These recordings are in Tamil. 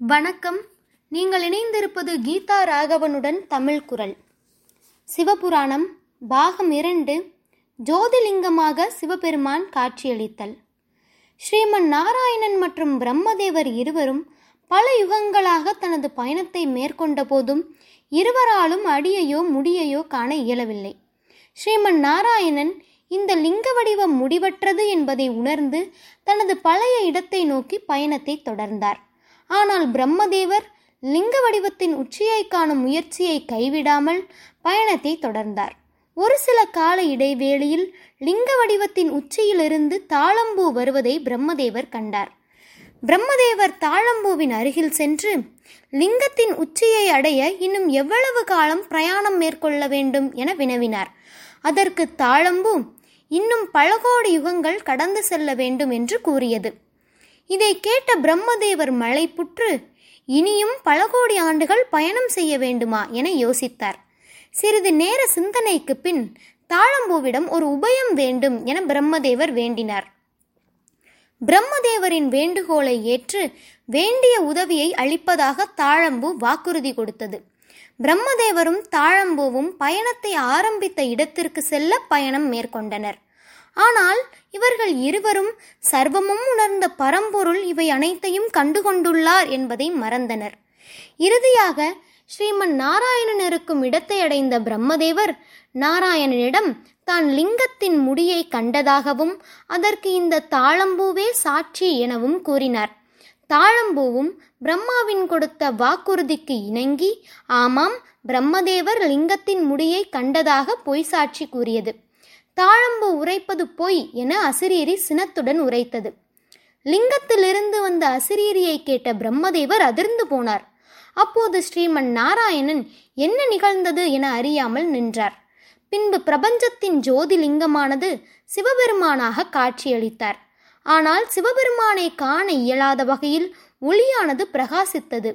வணக்கம். நீங்கள் இணைந்திருப்பது கீதா ராகவனுடன் தமிழ் குரல். சிவபுராணம் பாகம் இரண்டு ஜோதிலிங்கமாக சிவபெருமான் காட்சியளித்தல். ஸ்ரீமன் நாராயணன் மற்றும் பிரம்மதேவர் இருவரும் பல யுகங்களாக தனது பயணத்தை மேற்கொண்ட போதும் இருவராலும் அடியையோ முடியையோ காண இயலவில்லை. ஸ்ரீமன் நாராயணன் இந்த லிங்க வடிவம் முடிவற்றது என்பதை உணர்ந்து தனது பழைய இடத்தை நோக்கி பயணத்தை தொடர்ந்தார். ஆனால் பிரம்மதேவர் லிங்க வடிவத்தின் உச்சியை காணும் முயற்சியை கைவிடாமல் பயணத்தை தொடர்ந்தார். ஒரு சில கால இடைவேளையில் லிங்க வடிவத்தின் உச்சியிலிருந்து தாளம்பூ வருவதை பிரம்மதேவர் கண்டார். பிரம்மதேவர் தாழம்பூவின் அருகில் சென்று லிங்கத்தின் உச்சியை அடைய இன்னும் எவ்வளவு காலம் பிரயாணம் மேற்கொள்ள வேண்டும் என வினவினார். அதற்கு தாழம்பூ இன்னும் பல கோடி யுகங்கள் கடந்து செல்ல வேண்டும் என்று கூறியது. இதை கேட்ட பிரம்மதேவர் மலைப்புற்று இனியும் பல கோடி ஆண்டுகள் பயணம் செய்ய வேண்டுமா என யோசித்தார். சிறிது நேர சிந்தனைக்கு பின் தாழம்பூவிடம் ஒரு உபயம் வேண்டும் என பிரம்மதேவர் வேண்டினார். பிரம்மதேவரின் வேண்டுகோளை ஏற்று வேண்டிய உதவியை அளிப்பதாக தாழம்பூ வாக்குறுதி கொடுத்தது. பிரம்மதேவரும் தாழம்பூவும் பயணத்தை ஆரம்பித்த இடத்திற்கு செல்ல பயணம் மேற்கொண்டனர். ஆனால் இவர்கள் இருவரும் சர்வமும் உணர்ந்த பரம்பொருள் இவை அனைத்தையும் கண்டுகொண்டுள்ளார் என்பதை மறந்தனர். இறுதியாக ஸ்ரீமன் நாராயணன் இருக்கும் இடத்தை அடைந்த பிரம்மதேவர் நாராயணனிடம் தான் லிங்கத்தின் முடியை கண்டதாகவும் அதற்கு இந்த தாழம்பூவே சாட்சி எனவும் கூறினார். தாழம்பூவும் பிரம்மாவின் கொடுத்த வாக்குறுதிக்கு இணங்கி ஆமாம் பிரம்மதேவர் லிங்கத்தின் முடியை கண்டதாக பொய் சாட்சி கூறியது. தாழம்பு உரைப்பது பொய் என அசிரியரி சினத்துடன் உரைத்தது. லிங்கத்திலிருந்து வந்த அசிரியரியை கேட்ட பிரம்மதேவர் அதிர்ந்து போனார். அப்போது ஸ்ரீமன் நாராயணன் என்ன நிகழ்ந்தது என அறியாமல் நின்றார். பின்பு பிரபஞ்சத்தின் ஜோதி லிங்கமானது சிவபெருமானாக காட்சியளித்தார். ஆனால் சிவபெருமானை காண இயலாத வகையில் ஒளியானது பிரகாசித்தது.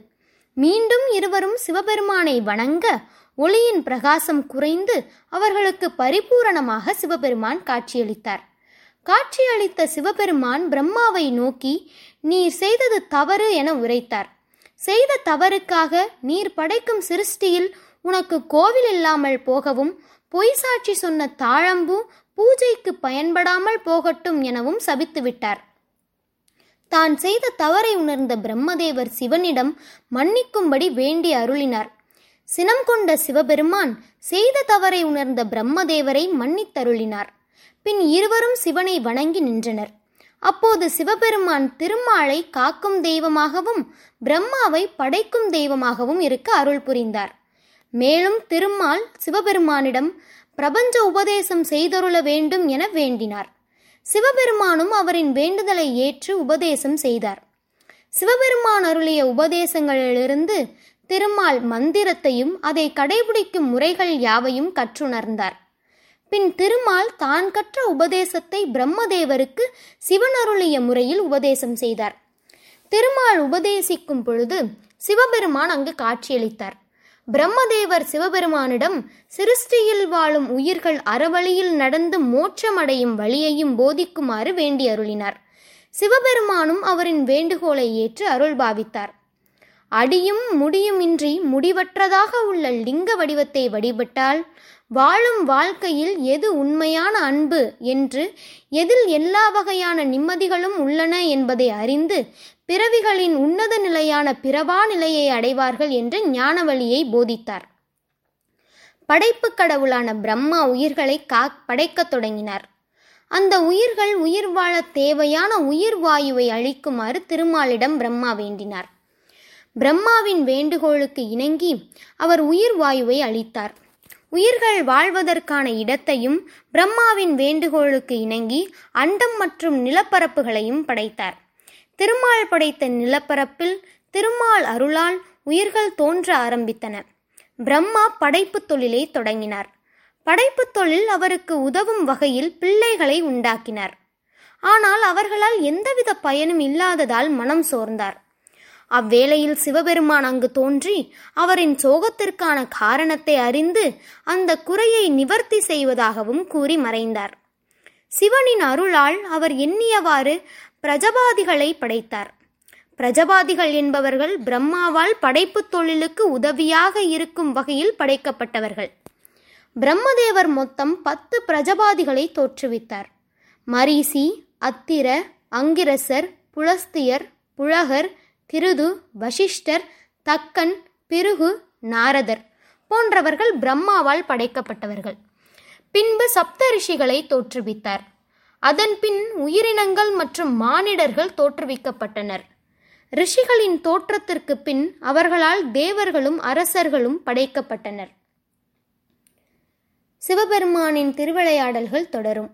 மீண்டும் இருவரும் சிவபெருமானை வணங்க ஒளியின் பிரகாசம் குறைந்து அவர்களுக்கு பரிபூரணமாக சிவபெருமான் காட்சியளித்தார். காட்சியளித்த சிவபெருமான் பிரம்மாவை நோக்கி நீர் செய்தது தவறு என உரைத்தார். செய்த தவறுக்காக நீர் படைக்கும் சிருஷ்டியில் உனக்கு கோவில் இல்லாமல் போகவும் பொய் சாட்சி சொன்ன தாழம்பூ பூஜைக்கு பயன்படாமல் போகட்டும் எனவும் சபித்துவிட்டார். விட்டார் தான் செய்த தவறை உணர்ந்த பிரம்மதேவர் சிவனிடம் மன்னிக்கும்படி வேண்டி அருளினார். சினம் கொண்ட சிவபெருமான் செய்த தவறை உணர்ந்த பிரம்மதேவரை மன்னித்தருளினார். பின் இருவரும் சிவனை வணங்கி நின்றனர். அப்போது சிவபெருமான் திருமாலை காக்கும் தெய்வமாகவும் பிரம்மாவை படைக்கும் தெய்வமாகவும் இருக்க அருள் புரிந்தார். மேலும் திருமால் சிவபெருமானிடம் பிரபஞ்ச உபதேசம் செய்தருள வேண்டும் என வேண்டினார். சிவபெருமானும் அவரின் வேண்டுதலை ஏற்று உபதேசம் செய்தார். சிவபெருமான் அருளிய உபதேசங்களிலிருந்து திருமால் மந்திரத்தையும் அதை கடைபிடிக்கும் முறைகள் யாவையும் கற்றுணர்ந்தார். பின் திருமால் தான் கற்ற உபதேசத்தை பிரம்மதேவருக்கு சிவன் அருளிய முறையில் உபதேசம் செய்தார். திருமால் உபதேசிக்கும் பொழுது சிவபெருமான் அங்கு காட்சியளித்தார். பிரம்மதேவர் சிவபெருமானிடம் சிருஷ்டியில் வாழும் உயிர்கள் அறவழியில் நடந்து மோட்சமடையும் வழியையும் போதிக்குமாறு வேண்டி அருளினார். சிவபெருமானும் அவரின் வேண்டுகோளை ஏற்று அருள் பாவித்தார். அடியும் முடியுமின்றி முடிவற்றதாக உள்ள லிங்க வடிவத்தை வழிபட்டால் வாழும் வாழ்க்கையில் எது உண்மையான அன்பு என்று எதில் எல்லா வகையான நிம்மதிகளும் உள்ளன என்பதை அறிந்து பிறவிகளின் உன்னத நிலையான பிறவா நிலையை அடைவார்கள் என்று ஞானவழியை போதித்தார். படைப்பு கடவுளான பிரம்மா உயிர்களை கா படைக்கத் தொடங்கினார். அந்த உயிர்கள் உயிர் வாழ தேவையான உயிர் வாயுவை அளிக்குமாறு திருமாலிடம் பிரம்மா வேண்டினார். பிரம்மாவின் வேண்டுகோளுக்கு இணங்கி அவர் உயிர் வாயுவை அளித்தார். உயிர்கள் வாழ்வதற்கான இடத்தையும் பிரம்மாவின் வேண்டுகோளுக்கு இணங்கி அண்டம் மற்றும் நிலப்பரப்புகளையும் படைத்தார். திருமால் படைத்த நிலப்பரப்பில் திருமால் அருளால் உயிர்கள் தோன்ற ஆரம்பித்தன. பிரம்மா படைப்பு தொழிலை தொடங்கினார். படைப்பு தொழில் அவருக்கு உதவும் வகையில் பிள்ளைகளை உண்டாக்கினார். ஆனால் அவர்களால் எந்தவித பயனும் இல்லாததால் மனம் சோர்ந்தார். அவ்வேளையில் சிவபெருமான் அங்கு தோன்றி அவரின் சோகத்திற்கான காரணத்தை அறிந்து அந்த குறையை நிவர்த்தி செய்வதாகவும் கூறி மறைந்தார். சிவனின் அருளால் அவர் எண்ணியவாறு பிரஜபாதிகளை படைத்தார். பிரஜபாதிகள் என்பவர்கள் பிரம்மாவால் படைப்புத் தொழிலுக்கு உதவியாக இருக்கும் வகையில் படைக்கப்பட்டவர்கள். பிரம்மதேவர் மொத்தம் பத்து பிரஜபாதிகளை தோற்றுவித்தார். மரீசி அத்திர அங்கிரசர் புலஸ்தியர் புழகர் திருது வசிஷ்டர் தக்கன் பிருகு நாரதர் போன்றவர்கள் பிரம்மாவால் படைக்கப்பட்டவர்கள். பின்பு சப்த ரிஷிகளை தோற்றுவித்தார். அதன்பின் உயிரினங்கள் மற்றும் மானிடர்கள் தோற்றுவிக்கப்பட்டனர். ரிஷிகளின் தோற்றத்திற்கு பின் அவர்களால் தேவர்களும் அரசர்களும் படைக்கப்பட்டனர். சிவபெருமானின் திருவிளையாடல்கள் தொடரும்.